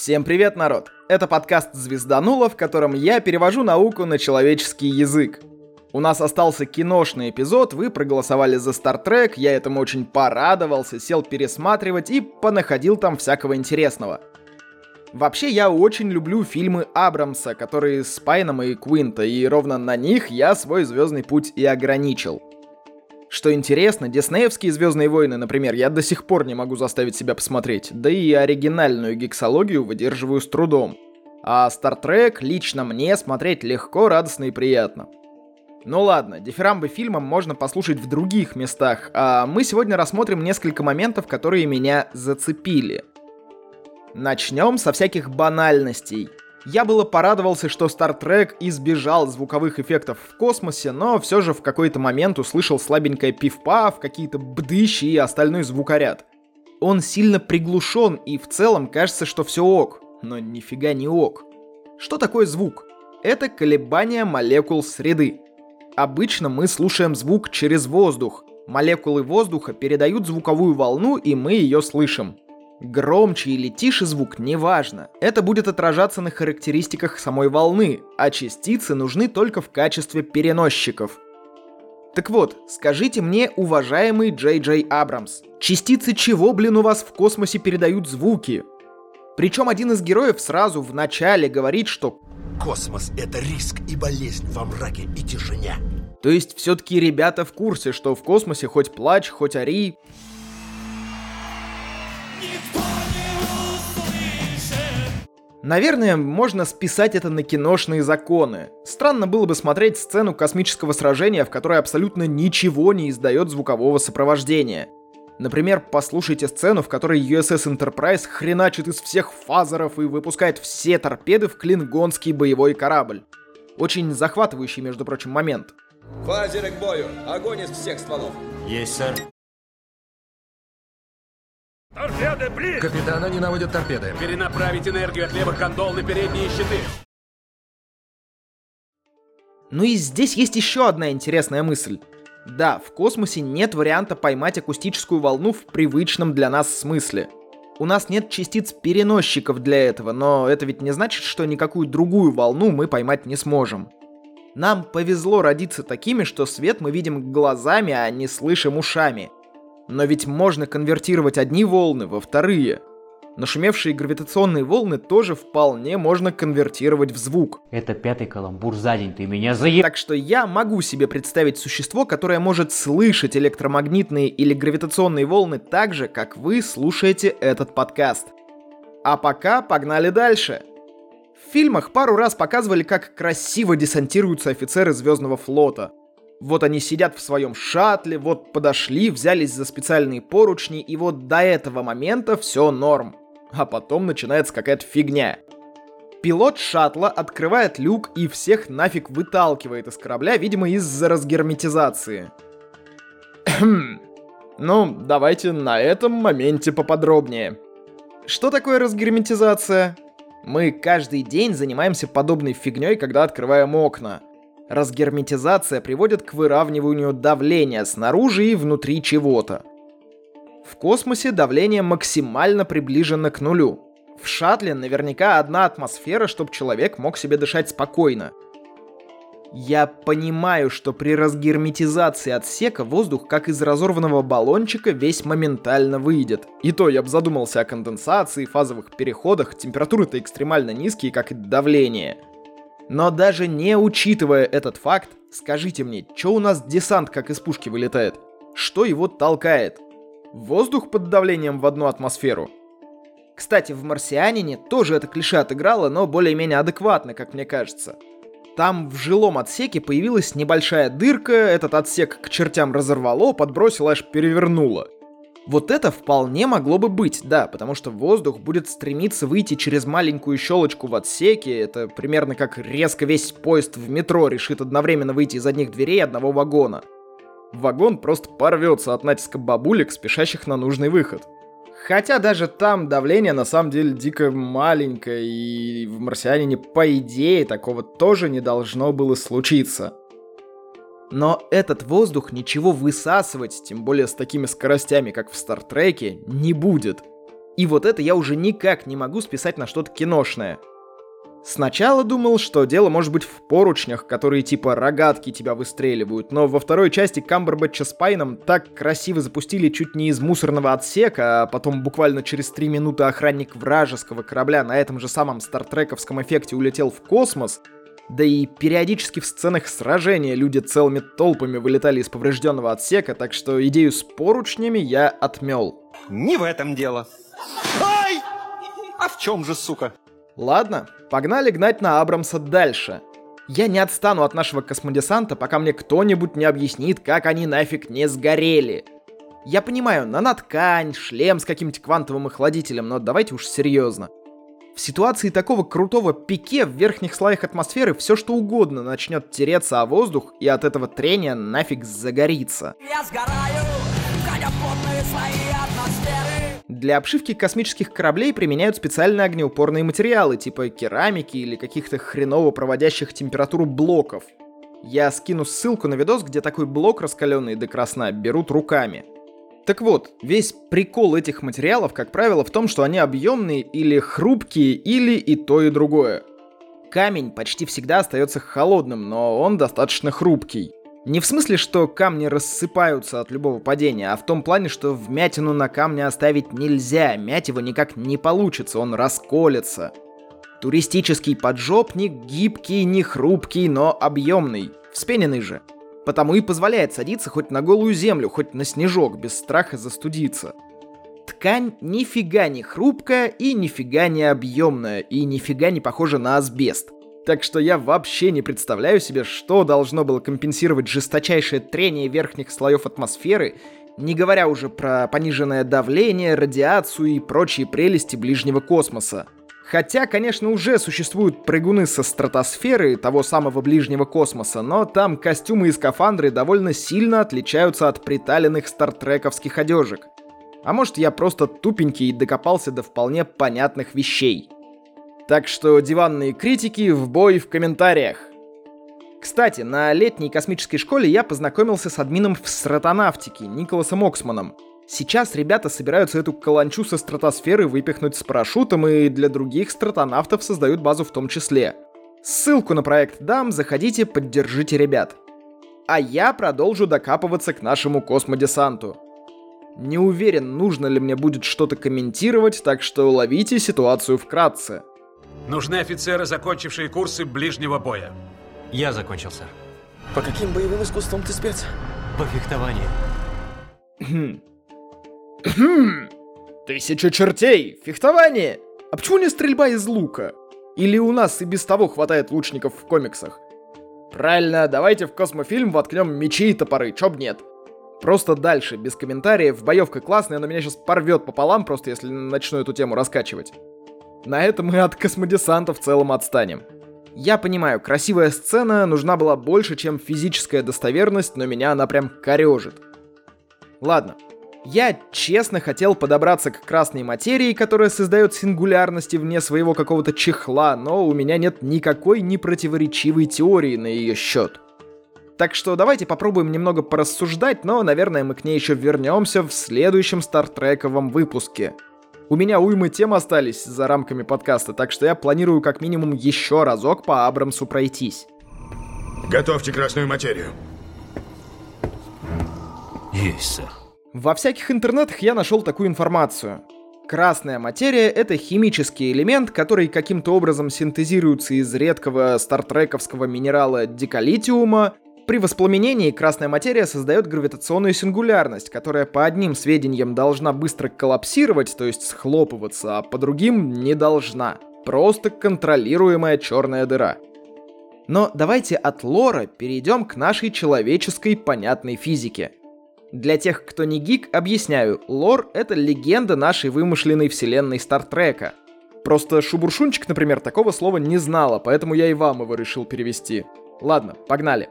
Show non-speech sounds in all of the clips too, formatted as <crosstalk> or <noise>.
Всем привет, народ! Это подкаст «Звездануло», в котором я перевожу науку на человеческий язык. У нас остался киношный эпизод, вы проголосовали за Trek, я этому очень порадовался, сел пересматривать и понаходил там всякого интересного. Вообще, я очень люблю фильмы Абрамса, которые с Пайном и Квинта, и ровно на них я свой звездный путь и ограничил. Что интересно, диснеевские «Звездные войны», например, я до сих пор не могу заставить себя посмотреть, да и оригинальную гексологию выдерживаю с трудом. А Trek лично мне смотреть легко, радостно и приятно. Ну ладно, дифирамбы фильмам можно послушать в других местах, а мы сегодня рассмотрим несколько моментов, которые меня зацепили. Начнем со всяких банальностей. Я было порадовался, что Star Trek избежал звуковых эффектов в космосе, но все же в какой-то момент услышал слабенькое пивпа, в какие-то бдыщи и остальной звукоряд. Он сильно приглушен, и в целом кажется, что все ок, но нифига не ок. Что такое звук? Это колебания молекул среды. Обычно мы слушаем звук через воздух. Молекулы воздуха передают звуковую волну, и мы ее слышим. Громче или тише звук, неважно. Это будет отражаться на характеристиках самой волны, а частицы нужны только в качестве переносчиков. Так вот, скажите мне, уважаемый Джей Джей Абрамс, частицы чего, блин, у вас в космосе передают звуки? Причем один из героев сразу в начале говорит, что Космос — это риск и болезнь во мраке и тишине. То есть все-таки ребята в курсе, что в космосе хоть плачь, хоть ори. Наверное, можно списать это на киношные законы. Странно было бы смотреть сцену космического сражения, в которой абсолютно ничего не издает звукового сопровождения. Например, послушайте сцену, в которой USS Enterprise хреначит из всех фазеров и выпускает все торпеды в клингонский боевой корабль. Очень захватывающий, между прочим, момент. Фазеры к бою! Огонь из всех стволов! Есть, сэр. Торпеды, блин! Капитана ненавидят торпеды. Перенаправить энергию от левых гондол на передние щиты. Ну и здесь есть еще одна интересная мысль. Да, в космосе нет варианта поймать акустическую волну в привычном для нас смысле. У нас нет частиц-переносчиков для этого, но это ведь не значит, что никакую другую волну мы поймать не сможем. Нам повезло родиться такими, что свет мы видим глазами, а не слышим ушами. Но ведь можно конвертировать одни волны во вторые. Нашумевшие гравитационные волны тоже вполне можно конвертировать в звук. Это пятый каламбур за день, ты меня заеб... Так что я могу себе представить существо, которое может слышать электромагнитные или гравитационные волны так же, как вы слушаете этот подкаст. А пока погнали дальше. В фильмах пару раз показывали, как красиво десантируются офицеры Звездного флота. Вот они сидят в своем шаттле, вот подошли, взялись за специальные поручни, и вот до этого момента все норм а потом начинается какая-то фигня. Пилот шаттла открывает люк и всех нафиг выталкивает из корабля, видимо, из-за разгерметизации. ну, давайте на этом моменте поподробнее. Что такое разгерметизация? Мы каждый день занимаемся подобной фигней, когда открываем окна. Разгерметизация приводит к выравниванию давления снаружи и внутри чего-то. В космосе давление максимально приближено к нулю. В шаттле наверняка одна атмосфера, чтобы человек мог себе дышать спокойно. Я понимаю, что при разгерметизации отсека воздух, как из разорванного баллончика, весь моментально выйдет. И то я бы задумался о конденсации, фазовых переходах, температуры-то экстремально низкие, как и давление. Но даже не учитывая этот факт, скажите мне, что у нас десант как из пушки вылетает? Что его толкает? Воздух под давлением в одну атмосферу. Кстати, в «Марсианине» тоже это клише отыграло, но более-менее адекватно, как мне кажется. Там в жилом отсеке появилась небольшая дырка, этот отсек к чертям разорвало, подбросило, аж перевернуло. Вот это вполне могло бы быть, да, потому что воздух будет стремиться выйти через маленькую щелочку в отсеке, это примерно как резко весь поезд в метро решит одновременно выйти из одних дверей одного вагона вагон просто порвется от натиска бабулек, спешащих на нужный выход. Хотя даже там давление на самом деле дико маленькое, и в «Марсианине» по идее такого тоже не должно было случиться. Но этот воздух ничего высасывать, тем более с такими скоростями, как в Стартреке, не будет. И вот это я уже никак не могу списать на что-то киношное. Сначала думал, что дело может быть в поручнях, которые типа рогатки тебя выстреливают, но во второй части Камбербэтча с Пайном так красиво запустили чуть не из мусорного отсека, а потом буквально через три минуты охранник вражеского корабля на этом же самом стартрековском эффекте улетел в космос, да и периодически в сценах сражения люди целыми толпами вылетали из поврежденного отсека, так что идею с поручнями я отмел. Не в этом дело. Ай! А в чем же, сука? Ладно, погнали гнать на Абрамса дальше. Я не отстану от нашего космодесанта, пока мне кто-нибудь не объяснит, как они нафиг не сгорели. Я понимаю, наноткань, шлем с каким-нибудь квантовым охладителем, но давайте уж серьезно. В ситуации такого крутого пике в верхних слоях атмосферы все что угодно начнет тереться о воздух, и от этого трения нафиг загорится. Я сгораю. Для обшивки космических кораблей применяют специальные огнеупорные материалы, типа керамики или каких-то хреново проводящих температуру блоков. Я скину ссылку на видос, где такой блок раскаленный до красна берут руками. Так вот, весь прикол этих материалов, как правило, в том, что они объемные или хрупкие, или и то, и другое. Камень почти всегда остается холодным, но он достаточно хрупкий. Не в смысле, что камни рассыпаются от любого падения, а в том плане, что вмятину на камне оставить нельзя, мять его никак не получится, он расколется. Туристический поджопник гибкий, не хрупкий, но объемный, вспененный же. Потому и позволяет садиться хоть на голую землю, хоть на снежок, без страха застудиться. Ткань нифига не хрупкая и нифига не объемная, и нифига не похожа на асбест. Так что я вообще не представляю себе, что должно было компенсировать жесточайшее трение верхних слоев атмосферы, не говоря уже про пониженное давление, радиацию и прочие прелести ближнего космоса. Хотя, конечно, уже существуют прыгуны со стратосферы, того самого ближнего космоса, но там костюмы и скафандры довольно сильно отличаются от приталенных стартрековских одежек. А может, я просто тупенький и докопался до вполне понятных вещей. Так что диванные критики в бой в комментариях. Кстати, на летней космической школе я познакомился с админом в стратонавтике, Николасом Оксманом. Сейчас ребята собираются эту каланчу со стратосферы выпихнуть с парашютом и для других стратонавтов создают базу в том числе. Ссылку на проект дам, заходите, поддержите ребят. А я продолжу докапываться к нашему космодесанту. Не уверен, нужно ли мне будет что-то комментировать, так что ловите ситуацию вкратце. Нужны офицеры, закончившие курсы ближнего боя. Я закончил, сэр. По каким боевым искусствам ты спец? По фехтованию. Тысяча чертей! Фехтование! А почему не стрельба из лука? Или у нас и без того хватает лучников в комиксах? Правильно, давайте в космофильм воткнем мечи и топоры, чё б нет. Просто дальше, без комментариев, боевка классная, но меня сейчас порвет пополам, просто если начну эту тему раскачивать. На этом мы от космодесанта в целом отстанем. Я понимаю, красивая сцена нужна была больше, чем физическая достоверность, но меня она прям корежит. Ладно, я честно хотел подобраться к красной материи, которая создает сингулярности вне своего какого-то чехла, но у меня нет никакой непротиворечивой теории на ее счет. Так что давайте попробуем немного порассуждать, но, наверное, мы к ней еще вернемся в следующем стартрековом выпуске. У меня уймы тем остались за рамками подкаста, так что я планирую как минимум еще разок по Абрамсу пройтись. Готовьте красную материю. Есть, сэр. Во всяких интернетах я нашел такую информацию. Красная материя — это химический элемент, который каким-то образом синтезируется из редкого стартрековского минерала дикалитиума. При воспламенении красная материя создает гравитационную сингулярность, которая по одним сведениям должна быстро коллапсировать, то есть схлопываться, а по другим не должна. Просто контролируемая черная дыра. Но давайте от лора перейдем к нашей человеческой понятной физике. Для тех, кто не гик, объясняю, лор — это легенда нашей вымышленной вселенной Стартрека. Просто Шубуршунчик, например, такого слова не знала, поэтому я и вам его решил перевести. Ладно, погнали.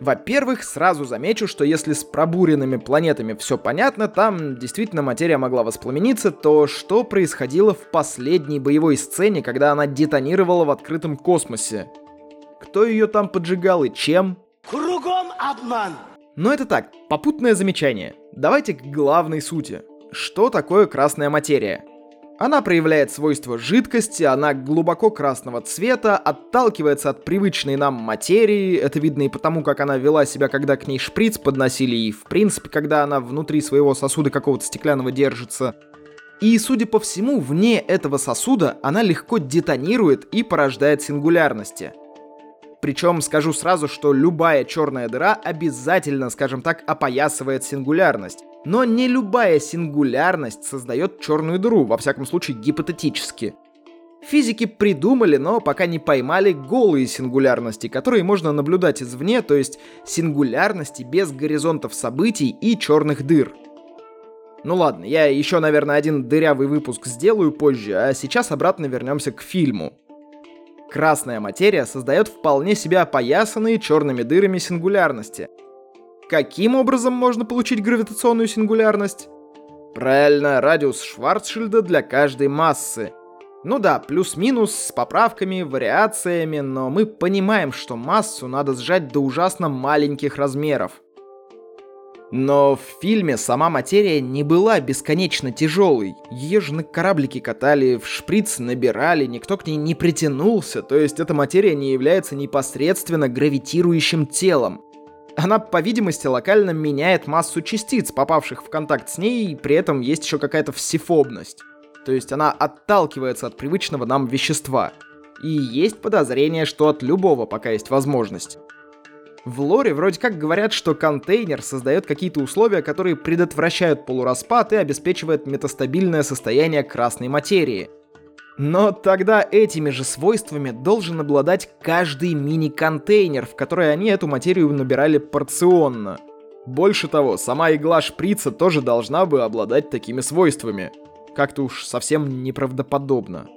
Во-первых, сразу замечу, что если с пробуренными планетами все понятно, там действительно материя могла воспламениться, то что происходило в последней боевой сцене, когда она детонировала в открытом космосе? Кто ее там поджигал и чем? Кругом обман. Но это так, попутное замечание. Давайте к главной сути. Что такое красная материя? Она проявляет свойства жидкости, она глубоко красного цвета, отталкивается от привычной нам материи, это видно и потому, как она вела себя, когда к ней шприц подносили, и в принципе, когда она внутри своего сосуда какого-то стеклянного держится. И, судя по всему, вне этого сосуда она легко детонирует и порождает сингулярности. Причем скажу сразу, что любая черная дыра обязательно, скажем так, опоясывает сингулярность. Но не любая сингулярность создает черную дыру, во всяком случае гипотетически. Физики придумали, но пока не поймали голые сингулярности, которые можно наблюдать извне, то есть сингулярности без горизонтов событий и черных дыр. Ну ладно, я еще, наверное, один дырявый выпуск сделаю позже, а сейчас обратно вернемся к фильму. Красная материя создает вполне себе опоясанные черными дырами сингулярности — Каким образом можно получить гравитационную сингулярность? Правильно, радиус Шварцшильда для каждой массы. Ну да, плюс-минус, с поправками, вариациями, но мы понимаем, что массу надо сжать до ужасно маленьких размеров. Но в фильме сама материя не была бесконечно тяжелой. Ее же на кораблике катали, в шприц набирали, никто к ней не притянулся, то есть эта материя не является непосредственно гравитирующим телом. Она, по видимости, локально меняет массу частиц, попавших в контакт с ней, и при этом есть еще какая-то всефобность. То есть она отталкивается от привычного нам вещества. И есть подозрение, что от любого, пока есть возможность. В лоре вроде как говорят, что контейнер создает какие-то условия, которые предотвращают полураспад и обеспечивают метастабильное состояние красной материи. Но тогда этими же свойствами должен обладать каждый мини-контейнер, в который они эту материю набирали порционно. Больше того, сама игла шприца тоже должна бы обладать такими свойствами. Как-то уж совсем неправдоподобно.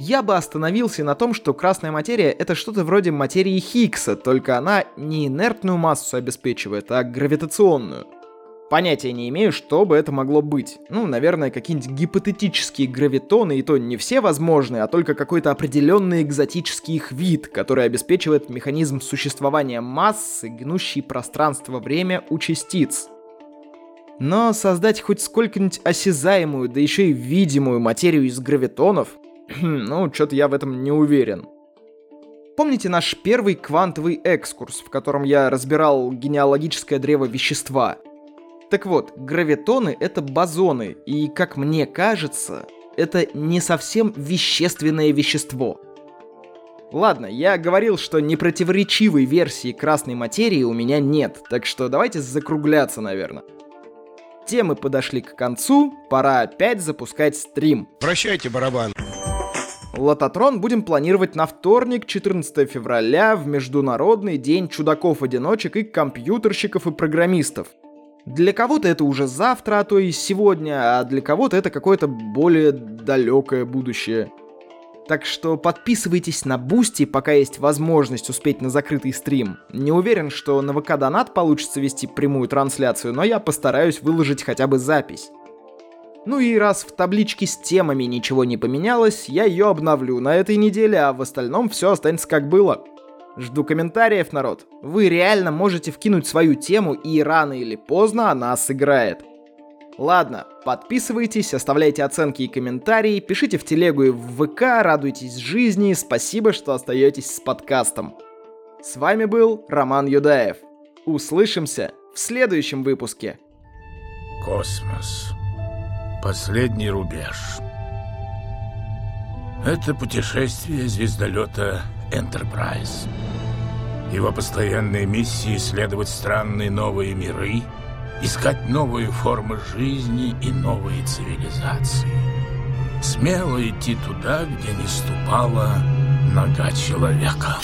Я бы остановился на том, что красная материя — это что-то вроде материи Хиггса, только она не инертную массу обеспечивает, а гравитационную. Понятия не имею, что бы это могло быть. Ну, наверное, какие-нибудь гипотетические гравитоны, и то не все возможные, а только какой-то определенный экзотический их вид, который обеспечивает механизм существования массы, гнущий пространство-время у частиц. Но создать хоть сколько-нибудь осязаемую, да еще и видимую материю из гравитонов, <clears throat> ну, что-то я в этом не уверен. Помните наш первый квантовый экскурс, в котором я разбирал генеалогическое древо вещества — так вот, гравитоны — это бозоны, и, как мне кажется, это не совсем вещественное вещество. Ладно, я говорил, что непротиворечивой версии красной материи у меня нет, так что давайте закругляться, наверное. Темы подошли к концу, пора опять запускать стрим. Вращайте барабан. Лототрон будем планировать на вторник, 14 февраля, в Международный день чудаков-одиночек и компьютерщиков и программистов. Для кого-то это уже завтра, а то и сегодня, а для кого-то это какое-то более далекое будущее. Так что подписывайтесь на Boosty, пока есть возможность успеть на закрытый стрим. Не уверен, что на VK Donut получится вести прямую трансляцию, но я постараюсь выложить хотя бы запись. Ну и раз в табличке с темами ничего не поменялось, я ее обновлю на этой неделе, а в остальном все останется как было. Жду комментариев, народ. Вы реально можете вкинуть свою тему, и рано или поздно она сыграет. Ладно, подписывайтесь, оставляйте оценки и комментарии, пишите в телегу и в ВК, радуйтесь жизни, спасибо, что остаетесь с подкастом. С вами был Роман Юдаев. Услышимся в следующем выпуске. Космос. Последний рубеж. Это путешествие звездолета Enterprise. Его постоянная миссия — исследовать странные новые миры, искать новые формы жизни и новые цивилизации. Смело идти туда, где не ступала нога человека.